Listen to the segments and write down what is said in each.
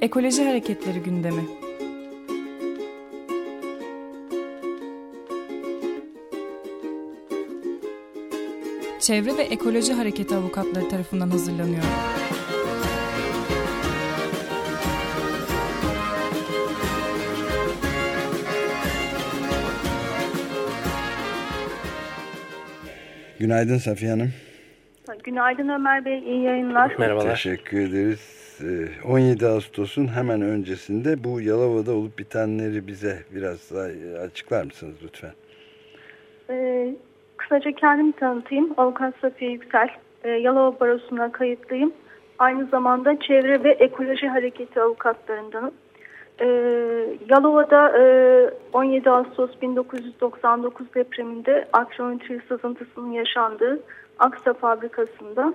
Ekoloji Hareketleri gündemi. Çevre ve Ekoloji Hareketi avukatları tarafından hazırlanıyor. Günaydın Safiye Hanım. Günaydın Ömer Bey, iyi yayınlar. Merhabalar. Teşekkür ederiz. 17 ee, Ağustos'un hemen öncesinde bu Yalova'da olup bitenleri bize biraz daha açıklar mısınız lütfen? Ee, kısaca kendimi tanıtayım. Avukat Safiye Yüksel. Ee, Yalova Barosu'na kayıtlıyım. Aynı zamanda Çevre ve Ekoloji Hareketi avukatlarındanım. Ee, Yalova'da e, 17 Ağustos 1999 depreminde akşamütü sızıntısının yaşandığı Aksa fabrikasında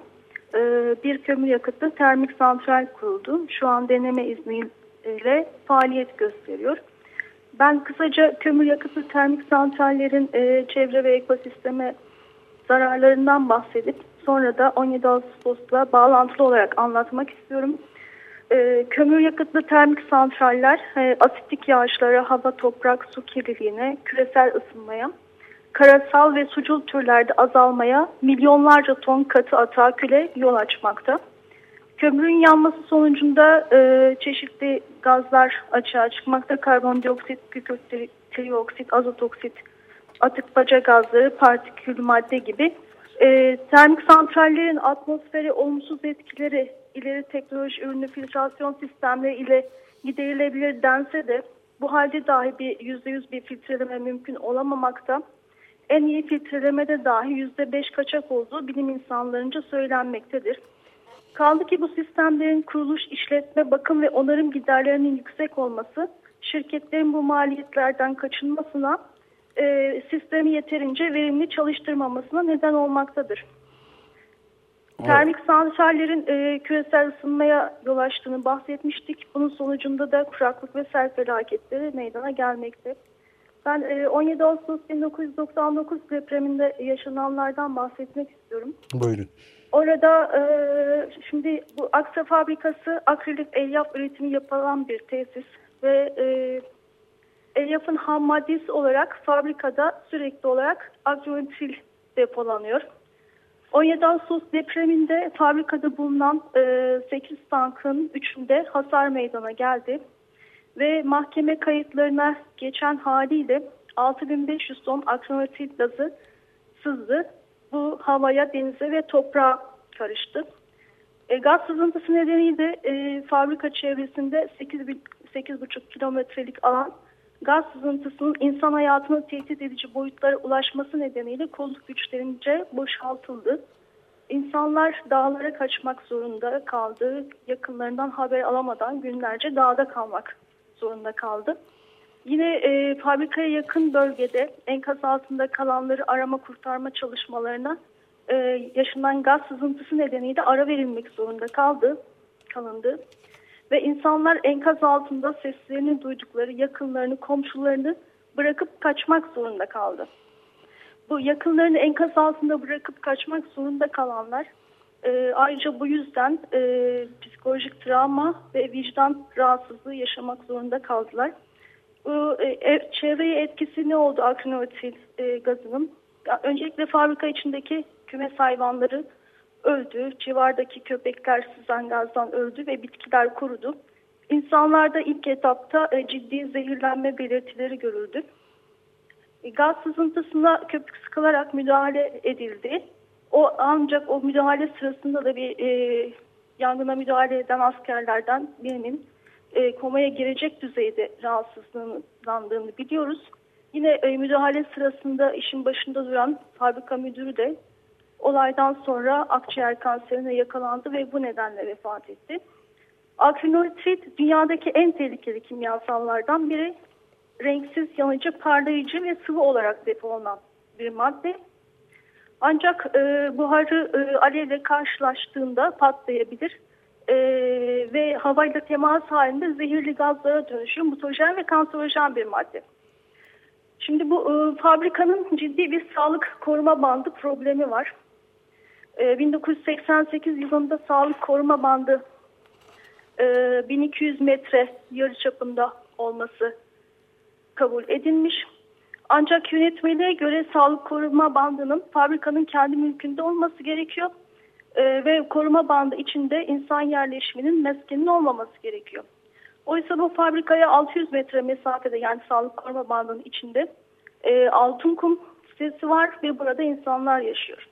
e, bir kömür yakıtlı termik santral kuruldu. Şu an deneme izniyle faaliyet gösteriyor. Ben kısaca kömür yakıtlı termik santrallerin e, çevre ve ekosisteme zararlarından bahsedip sonra da 17 Ağustos'la bağlantılı olarak anlatmak istiyorum. E, kömür yakıtlı termik santraller e, asitik yağışlara, hava, toprak, su kirliliğine, küresel ısınmaya, karasal ve sucul türlerde azalmaya, milyonlarca ton katı atağa küle yol açmakta. Kömürün yanması sonucunda e, çeşitli gazlar açığa çıkmakta. Karbondioksit, trioksit, azot oksit, atık baca gazları, partikül madde gibi. E, termik santrallerin atmosfere olumsuz etkileri ileri teknoloji ürünü filtrasyon sistemleri ile giderilebilir dense de bu halde dahi bir %100 bir filtreleme mümkün olamamakta. En iyi filtrelemede dahi %5 kaçak olduğu bilim insanlarınca söylenmektedir. Kaldı ki bu sistemlerin kuruluş, işletme, bakım ve onarım giderlerinin yüksek olması şirketlerin bu maliyetlerden kaçınmasına, e, sistemi yeterince verimli çalıştırmamasına neden olmaktadır. Evet. Termik santrallerin e, küresel ısınmaya yol açtığını bahsetmiştik. Bunun sonucunda da kuraklık ve sel felaketleri meydana gelmekte. Ben e, 17 Ağustos 1999 depreminde yaşananlardan bahsetmek istiyorum. Buyurun. Orada e, şimdi bu Aksa fabrikası akrilik elyaf üretimi yapılan bir tesis ve e, elyafın ham maddesi olarak fabrikada sürekli olarak agronitril depolanıyor. 17 Ağustos depreminde fabrikada bulunan e, 8 tankın 3'ünde hasar meydana geldi ve mahkeme kayıtlarına geçen haliyle 6500 ton akromatit gazı sızdı. Bu havaya, denize ve toprağa karıştı. E, gaz sızıntısı nedeniyle e, fabrika çevresinde 8,5 kilometrelik alan gaz sızıntısının insan hayatını tehdit edici boyutlara ulaşması nedeniyle kolluk güçlerince boşaltıldı. İnsanlar dağlara kaçmak zorunda kaldı. Yakınlarından haber alamadan günlerce dağda kalmak zorunda kaldı. Yine e, fabrikaya yakın bölgede enkaz altında kalanları arama kurtarma çalışmalarına e, yaşanan gaz sızıntısı nedeniyle ara verilmek zorunda kaldı, kalındı. Ve insanlar enkaz altında seslerini duydukları yakınlarını, komşularını bırakıp kaçmak zorunda kaldı. Bu yakınlarını enkaz altında bırakıp kaçmak zorunda kalanlar e, ayrıca bu yüzden e, psikolojik travma ve vicdan rahatsızlığı yaşamak zorunda kaldılar. Bu e, çevreye etkisi ne oldu akrinotil e, gazının? Öncelikle fabrika içindeki kümes hayvanları öldü. Civardaki köpekler sızan gazdan öldü ve bitkiler kurudu. İnsanlarda ilk etapta e, ciddi zehirlenme belirtileri görüldü. E, gaz sızıntısına köpük sıkılarak müdahale edildi. O ancak o müdahale sırasında da bir e, yangına müdahale eden askerlerden birinin e, komaya girecek düzeyde rahatsızlandığını biliyoruz. Yine e, müdahale sırasında işin başında duran fabrika müdürü de olaydan sonra akciğer kanserine yakalandı ve bu nedenle vefat etti. Akrinolitrit dünyadaki en tehlikeli kimyasallardan biri. Renksiz, yanıcı, parlayıcı ve sıvı olarak depolanan bir madde. Ancak e, buharı e, alevle karşılaştığında patlayabilir e, ve havayla temas halinde zehirli gazlara dönüşür. Mutajen ve kanserojen bir madde. Şimdi bu e, fabrikanın ciddi bir sağlık koruma bandı problemi var. E, 1988 yılında sağlık koruma bandı e, 1200 metre yarıçapında olması kabul edilmiş. Ancak yönetmeliğe göre sağlık koruma bandının fabrikanın kendi mülkünde olması gerekiyor. E, ve koruma bandı içinde insan yerleşiminin meskenin olmaması gerekiyor. Oysa bu fabrikaya 600 metre mesafede yani sağlık koruma bandının içinde e, altın kum sitesi var ve burada insanlar yaşıyor.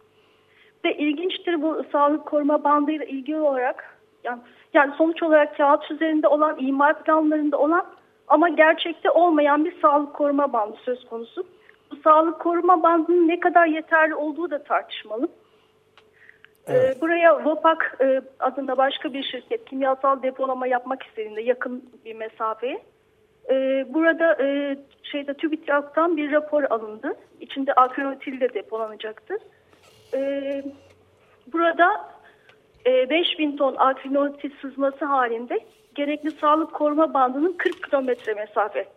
Ve ilginçtir bu sağlık koruma bandıyla ilgili olarak yani, yani sonuç olarak kağıt üzerinde olan imar planlarında olan ama gerçekte olmayan bir sağlık koruma bandı söz konusu. Bu sağlık koruma bandının ne kadar yeterli olduğu da tartışmalı. Ee, evet. Buraya Vopak e, adında başka bir şirket kimyasal depolama yapmak istediğinde yakın bir mesafeye. Ee, burada e, şeyde TÜBİTAK'tan bir rapor alındı. İçinde akrilotil de depolanacaktı. Burada 5000 ton akrilotil sızması halinde gerekli sağlık koruma bandının 40 kilometre mesafe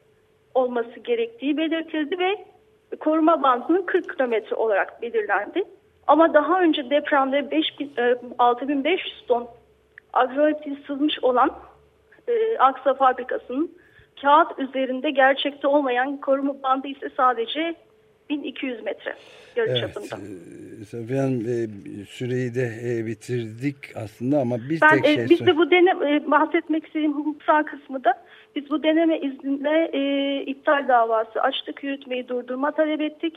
olması gerektiği belirtildi ve koruma bandının 40 kilometre olarak belirlendi. Ama daha önce depremde 5000, 6500 e, ton agrolitil sızmış olan e, Aksa fabrikasının kağıt üzerinde gerçekte olmayan koruma bandı ise sadece 1200 metre yarıçapında. Evet, Safiye Hanım e, süreyi de e, bitirdik aslında ama bir ben, tek şey... E, biz de bu deneme, e, bahsetmek istediğim hukuksal kısmı da biz bu deneme izninde e, iptal davası açtık, yürütmeyi durdurma talep ettik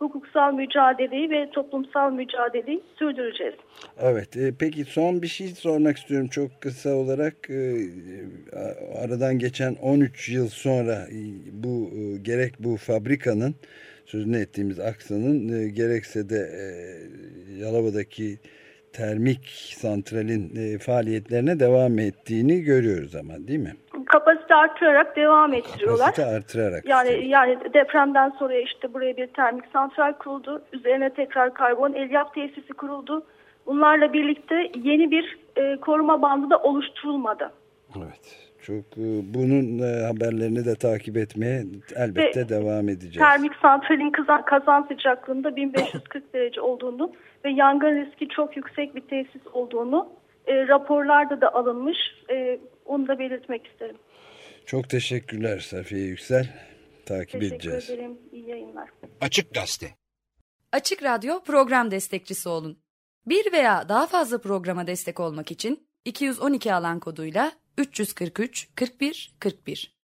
hukuksal mücadeleyi ve toplumsal mücadeleyi sürdüreceğiz. Evet. E, peki son bir şey sormak istiyorum çok kısa olarak. E, aradan geçen 13 yıl sonra e, bu e, gerek bu fabrikanın sözünü ettiğimiz Aksa'nın e, gerekse de e, Yalova'daki termik santralin e, faaliyetlerine devam ettiğini görüyoruz ama değil mi? kapasite artırarak devam ettiriyorlar. Kapasite artırarak. Yani yani depremden sonra işte buraya bir termik santral kuruldu. Üzerine tekrar karbon elyaf tesisi kuruldu. Bunlarla birlikte yeni bir e, koruma bandı da oluşturulmadı. Evet. Çok e, bunun e, haberlerini de takip etmeye elbette ve devam edeceğiz. Termik santralin kazan, kazan sıcaklığında 1540 derece olduğunu ve yangın riski çok yüksek bir tesis olduğunu e, raporlarda da alınmış. E, onu da belirtmek isterim. Çok teşekkürler Safiye Yüksel. Takip Teşekkür edeceğiz. Teşekkür ederim. İyi yayınlar. Açık Gazete. Açık Radyo program destekçisi olun. Bir veya daha fazla programa destek olmak için 212 alan koduyla 343 41 41